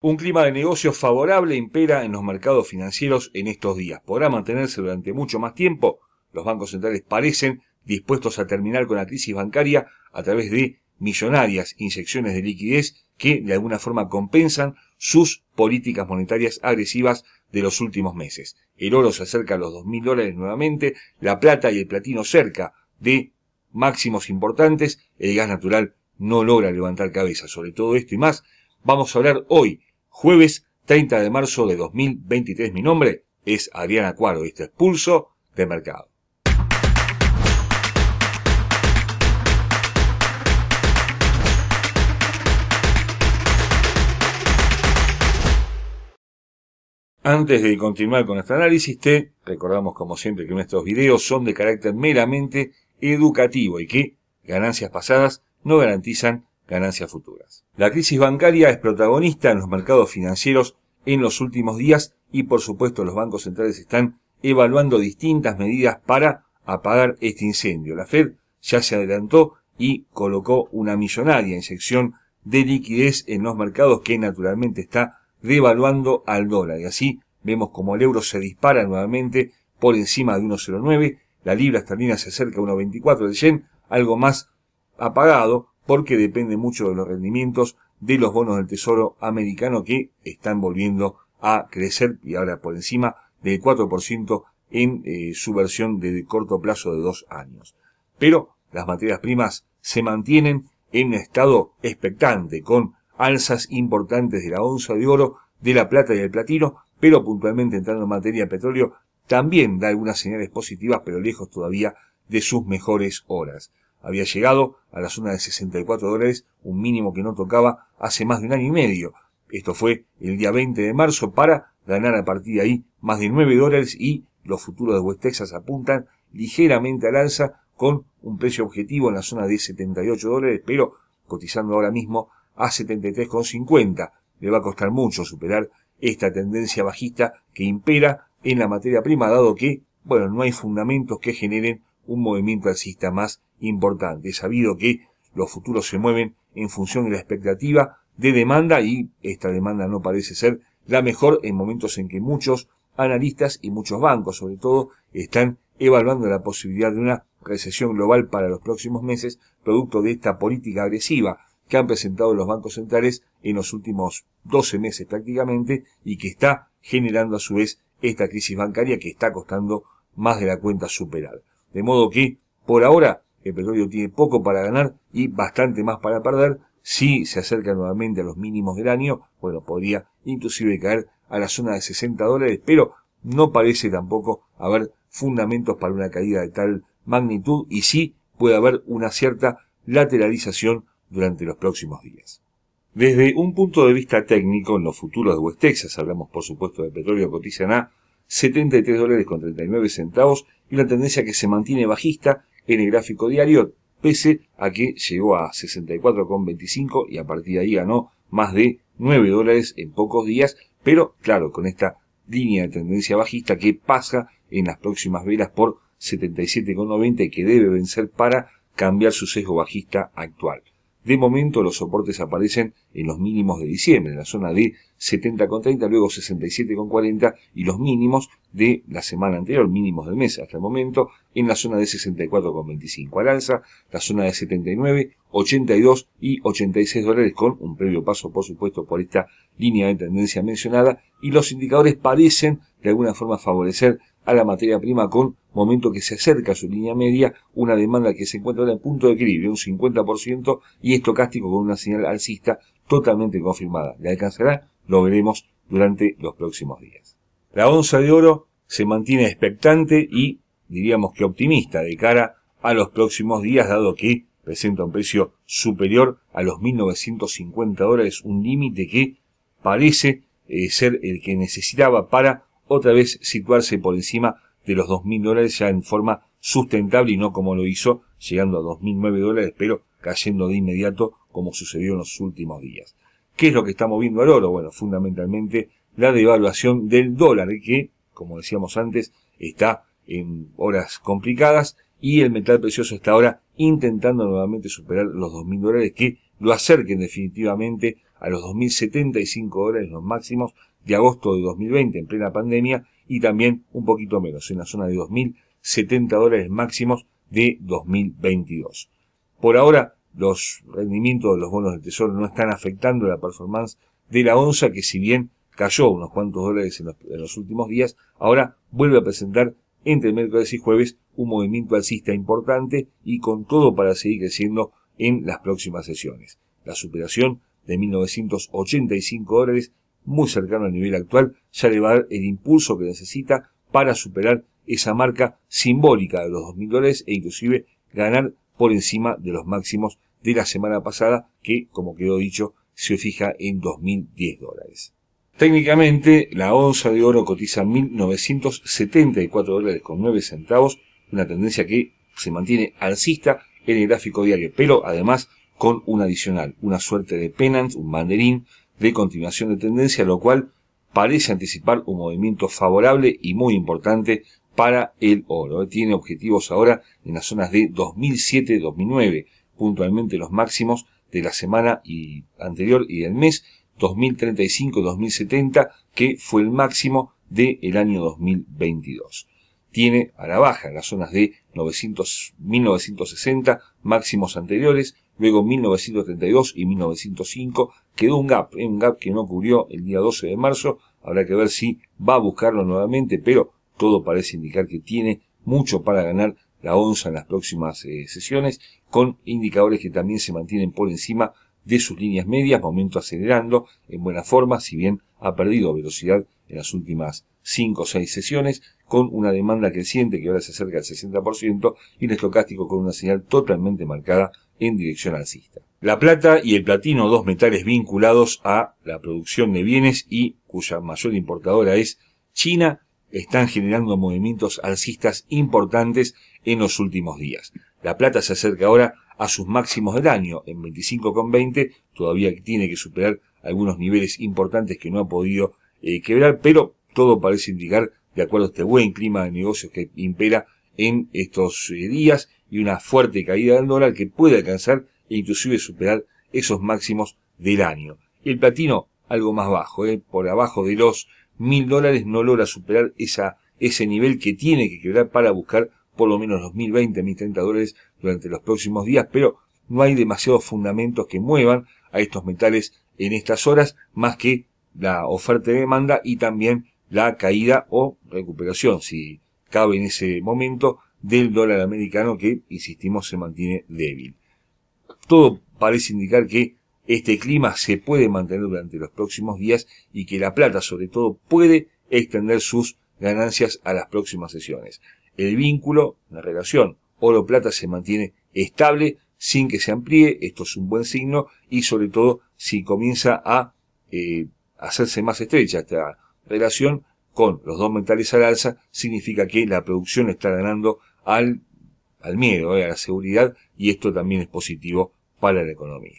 Un clima de negocios favorable impera en los mercados financieros en estos días. ¿Podrá mantenerse durante mucho más tiempo? Los bancos centrales parecen dispuestos a terminar con la crisis bancaria a través de millonarias inyecciones de liquidez que de alguna forma compensan sus políticas monetarias agresivas de los últimos meses. El oro se acerca a los 2.000 dólares nuevamente, la plata y el platino cerca de máximos importantes, el gas natural no logra levantar cabeza. Sobre todo esto y más, vamos a hablar hoy Jueves 30 de marzo de 2023. Mi nombre es Adriana Cuaro. Este es Pulso de Mercado. Antes de continuar con este análisis, te recordamos como siempre que nuestros videos son de carácter meramente educativo y que ganancias pasadas no garantizan ganancias futuras. La crisis bancaria es protagonista en los mercados financieros en los últimos días y por supuesto los bancos centrales están evaluando distintas medidas para apagar este incendio. La Fed ya se adelantó y colocó una millonaria inyección de liquidez en los mercados que naturalmente está devaluando al dólar. Y así vemos como el euro se dispara nuevamente por encima de 1,09, la libra esterlina se acerca a 1,24, el yen algo más apagado, porque depende mucho de los rendimientos de los bonos del Tesoro americano que están volviendo a crecer y ahora por encima del 4% en eh, su versión de corto plazo de dos años. Pero las materias primas se mantienen en un estado expectante, con alzas importantes de la onza de oro, de la plata y el platino, pero puntualmente entrando en materia de petróleo, también da algunas señales positivas, pero lejos todavía de sus mejores horas había llegado a la zona de 64 dólares, un mínimo que no tocaba hace más de un año y medio. Esto fue el día 20 de marzo para ganar a partir de ahí más de 9 dólares y los futuros de West Texas apuntan ligeramente al alza con un precio objetivo en la zona de 78 dólares, pero cotizando ahora mismo a 73,50. Le va a costar mucho superar esta tendencia bajista que impera en la materia prima, dado que, bueno, no hay fundamentos que generen un movimiento alcista más importante. Es sabido que los futuros se mueven en función de la expectativa de demanda y esta demanda no parece ser la mejor en momentos en que muchos analistas y muchos bancos sobre todo están evaluando la posibilidad de una recesión global para los próximos meses producto de esta política agresiva que han presentado los bancos centrales en los últimos 12 meses prácticamente y que está generando a su vez esta crisis bancaria que está costando más de la cuenta superar. De modo que, por ahora, el petróleo tiene poco para ganar y bastante más para perder. Si se acerca nuevamente a los mínimos del año, bueno, podría inclusive caer a la zona de 60 dólares, pero no parece tampoco haber fundamentos para una caída de tal magnitud y sí puede haber una cierta lateralización durante los próximos días. Desde un punto de vista técnico, en los futuros de West Texas, hablamos por supuesto de petróleo cotizan a 73 dólares con 39 centavos y una tendencia que se mantiene bajista en el gráfico diario, pese a que llegó a 64,25 y a partir de ahí ganó más de 9 dólares en pocos días, pero claro, con esta línea de tendencia bajista que pasa en las próximas velas por 77,90 y que debe vencer para cambiar su sesgo bajista actual. De momento los soportes aparecen en los mínimos de diciembre, en la zona de 70,30, luego 67,40 y los mínimos de la semana anterior, mínimos del mes hasta el momento, en la zona de 64,25 al alza, la zona de 79, 82 y 86 dólares con un previo paso por supuesto por esta línea de tendencia mencionada. Y los indicadores parecen de alguna forma favorecer a la materia prima con momento que se acerca a su línea media, una demanda que se encuentra en punto de equilibrio, un 50% y estocástico con una señal alcista totalmente confirmada. ¿Le alcanzará? Lo veremos durante los próximos días. La onza de oro se mantiene expectante y diríamos que optimista de cara a los próximos días, dado que presenta un precio superior a los 1.950 dólares, un límite que parece eh, ser el que necesitaba para otra vez situarse por encima de los 2.000 dólares ya en forma sustentable y no como lo hizo, llegando a 2.009 dólares, pero cayendo de inmediato como sucedió en los últimos días. ¿Qué es lo que está moviendo al oro? Bueno, fundamentalmente la devaluación del dólar, que, como decíamos antes, está en horas complicadas y el metal precioso está ahora intentando nuevamente superar los 2.000 dólares que lo acerquen definitivamente a los 2.075 dólares los máximos de agosto de 2020 en plena pandemia y también un poquito menos, en la zona de 2.070 dólares máximos de 2022. Por ahora, los rendimientos de los bonos del tesoro no están afectando la performance de la onza, que si bien cayó unos cuantos dólares en los, últimos días, ahora vuelve a presentar entre miércoles y jueves un movimiento alcista importante y con todo para seguir creciendo en las próximas sesiones. La superación de 1985 dólares, muy cercano al nivel actual, ya le va a dar el impulso que necesita para superar esa marca simbólica de los 2.000 dólares e inclusive ganar por encima de los máximos de la semana pasada, que, como quedó dicho, se fija en 2.010 dólares. Técnicamente, la onza de oro cotiza 1.974 dólares con 9 centavos, una tendencia que se mantiene alcista en el gráfico diario, pero además con un adicional, una suerte de pennant, un banderín de continuación de tendencia, lo cual parece anticipar un movimiento favorable y muy importante para el oro. Tiene objetivos ahora en las zonas de 2007-2009, puntualmente los máximos de la semana y anterior y del mes 2035-2070, que fue el máximo del año 2022. Tiene a la baja las zonas de 900, 1960, máximos anteriores, luego 1932 y 1905, quedó un gap, un gap que no cubrió el día 12 de marzo, habrá que ver si va a buscarlo nuevamente, pero todo parece indicar que tiene mucho para ganar la onza en las próximas eh, sesiones, con indicadores que también se mantienen por encima de sus líneas medias, momento acelerando en buena forma, si bien ha perdido velocidad en las últimas 5 o 6 sesiones, con una demanda creciente que ahora se acerca al 60% y un estocástico con una señal totalmente marcada en dirección alcista. La plata y el platino, dos metales vinculados a la producción de bienes y cuya mayor importadora es China, están generando movimientos alcistas importantes en los últimos días. La plata se acerca ahora a sus máximos del año, en 25,20, todavía tiene que superar algunos niveles importantes que no ha podido eh, quebrar, pero todo parece indicar, de acuerdo a este buen clima de negocios que impera en estos eh, días y una fuerte caída del dólar que puede alcanzar e inclusive superar esos máximos del año. El platino algo más bajo, eh, por abajo de los mil dólares no logra superar esa, ese nivel que tiene que quebrar para buscar por lo menos los mil veinte, mil treinta dólares durante los próximos días, pero no hay demasiados fundamentos que muevan a estos metales en estas horas, más que la oferta y demanda y también la caída o recuperación, si cabe en ese momento, del dólar americano que, insistimos, se mantiene débil. Todo parece indicar que este clima se puede mantener durante los próximos días y que la plata sobre todo puede extender sus ganancias a las próximas sesiones. El vínculo, la relación oro-plata se mantiene estable sin que se amplíe, esto es un buen signo y sobre todo si comienza a eh, hacerse más estrecha esta relación con los dos metales al alza, significa que la producción está ganando al, al miedo, eh, a la seguridad y esto también es positivo para la economía.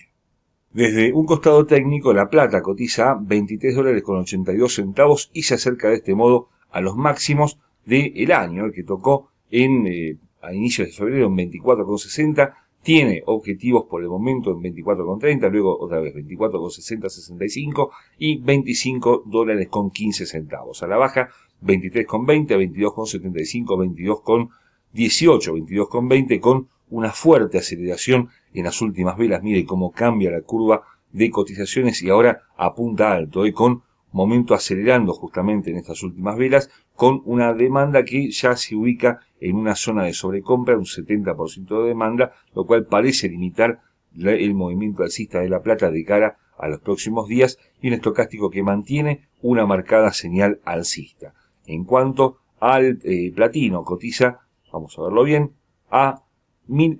Desde un costado técnico, la plata cotiza a 23 dólares con 82 centavos y se acerca de este modo a los máximos del año, el que tocó en, eh, a inicios de febrero en 24,60, tiene objetivos por el momento en 24,30, luego otra vez 24,60, 65 y 25 dólares con 15 centavos. A la baja 23,20, 22,75, 22,18, 22,20 con una fuerte aceleración en las últimas velas. Mire cómo cambia la curva de cotizaciones y ahora apunta alto, y ¿eh? con momento acelerando justamente en estas últimas velas, con una demanda que ya se ubica en una zona de sobrecompra, un 70% de demanda, lo cual parece limitar el movimiento alcista de la plata de cara a los próximos días y un estocástico que mantiene una marcada señal alcista. En cuanto al eh, platino, cotiza, vamos a verlo bien, a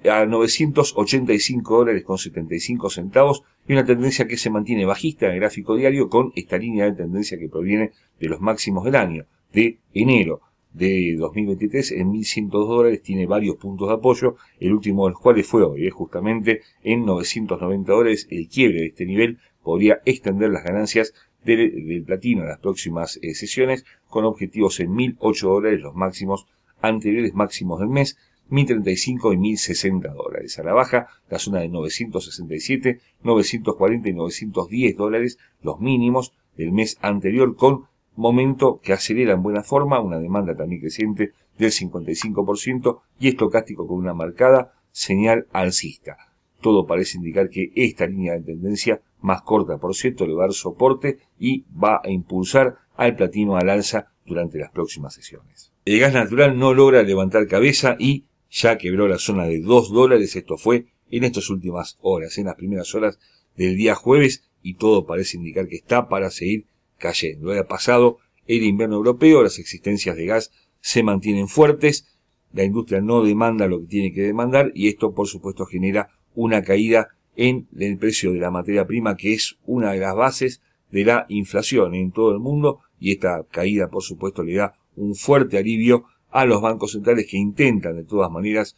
a 985 dólares con 75 centavos y una tendencia que se mantiene bajista en el gráfico diario con esta línea de tendencia que proviene de los máximos del año, de enero de 2023 en 1102 dólares tiene varios puntos de apoyo, el último de los cuales fue hoy, es justamente en 990 dólares el quiebre de este nivel podría extender las ganancias del, platino en las próximas eh, sesiones con objetivos en 1008 dólares los máximos anteriores máximos del mes 1035 y 1060 dólares. A la baja, la zona de 967, 940 y 910 dólares, los mínimos del mes anterior, con momento que acelera en buena forma, una demanda también creciente del 55% y estocástico con una marcada señal alcista. Todo parece indicar que esta línea de tendencia más corta, por cierto, le va a dar soporte y va a impulsar al platino al alza durante las próximas sesiones. El gas natural no logra levantar cabeza y ya quebró la zona de 2 dólares. Esto fue en estas últimas horas, en las primeras horas del día jueves y todo parece indicar que está para seguir cayendo. Ha pasado el invierno europeo, las existencias de gas se mantienen fuertes, la industria no demanda lo que tiene que demandar y esto por supuesto genera una caída en el precio de la materia prima que es una de las bases de la inflación en todo el mundo y esta caída por supuesto le da un fuerte alivio a los bancos centrales que intentan de todas maneras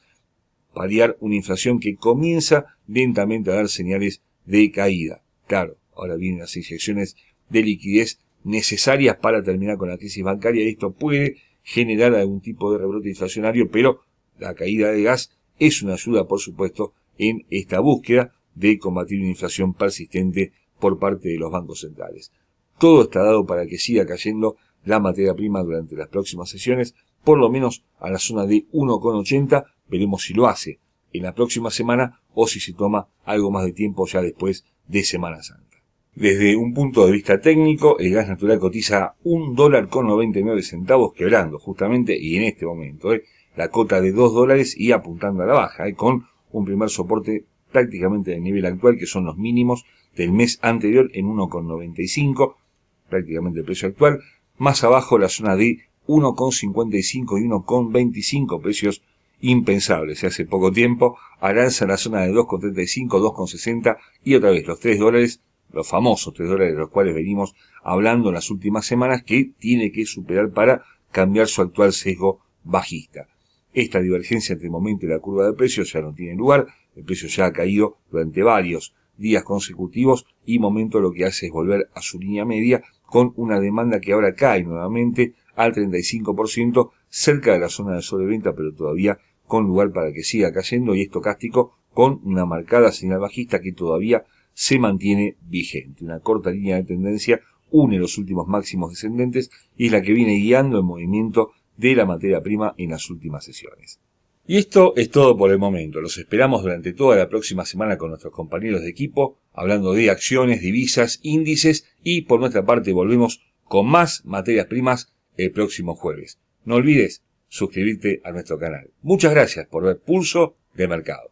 paliar una inflación que comienza lentamente a dar señales de caída. Claro, ahora vienen las inyecciones de liquidez necesarias para terminar con la crisis bancaria esto puede generar algún tipo de rebrote inflacionario, pero la caída de gas es una ayuda, por supuesto, en esta búsqueda de combatir una inflación persistente por parte de los bancos centrales. Todo está dado para que siga cayendo la materia prima durante las próximas sesiones, por lo menos a la zona de 1,80. Veremos si lo hace en la próxima semana o si se toma algo más de tiempo ya después de Semana Santa. Desde un punto de vista técnico, el gas natural cotiza un dólar con 99 centavos quebrando justamente y en este momento ¿eh? la cota de 2 dólares y apuntando a la baja, ¿eh? con un primer soporte prácticamente del nivel actual que son los mínimos del mes anterior en 1,95, prácticamente el precio actual, más abajo la zona de 1,55 y 1,25 precios impensables. Hace poco tiempo, aranza la zona de 2,35, 2,60 y otra vez los 3 dólares, los famosos 3 dólares de los cuales venimos hablando en las últimas semanas, que tiene que superar para cambiar su actual sesgo bajista. Esta divergencia entre el momento y la curva de precios ya no tiene lugar, el precio ya ha caído durante varios días consecutivos y momento lo que hace es volver a su línea media con una demanda que ahora cae nuevamente al 35% cerca de la zona de sobreventa, pero todavía con lugar para que siga cayendo y estocástico con una marcada señal bajista que todavía se mantiene vigente. Una corta línea de tendencia une los últimos máximos descendentes y es la que viene guiando el movimiento de la materia prima en las últimas sesiones. Y esto es todo por el momento. Los esperamos durante toda la próxima semana con nuestros compañeros de equipo, hablando de acciones, divisas, índices y por nuestra parte volvemos con más materias primas el próximo jueves. No olvides suscribirte a nuestro canal. Muchas gracias por ver Pulso de Mercado.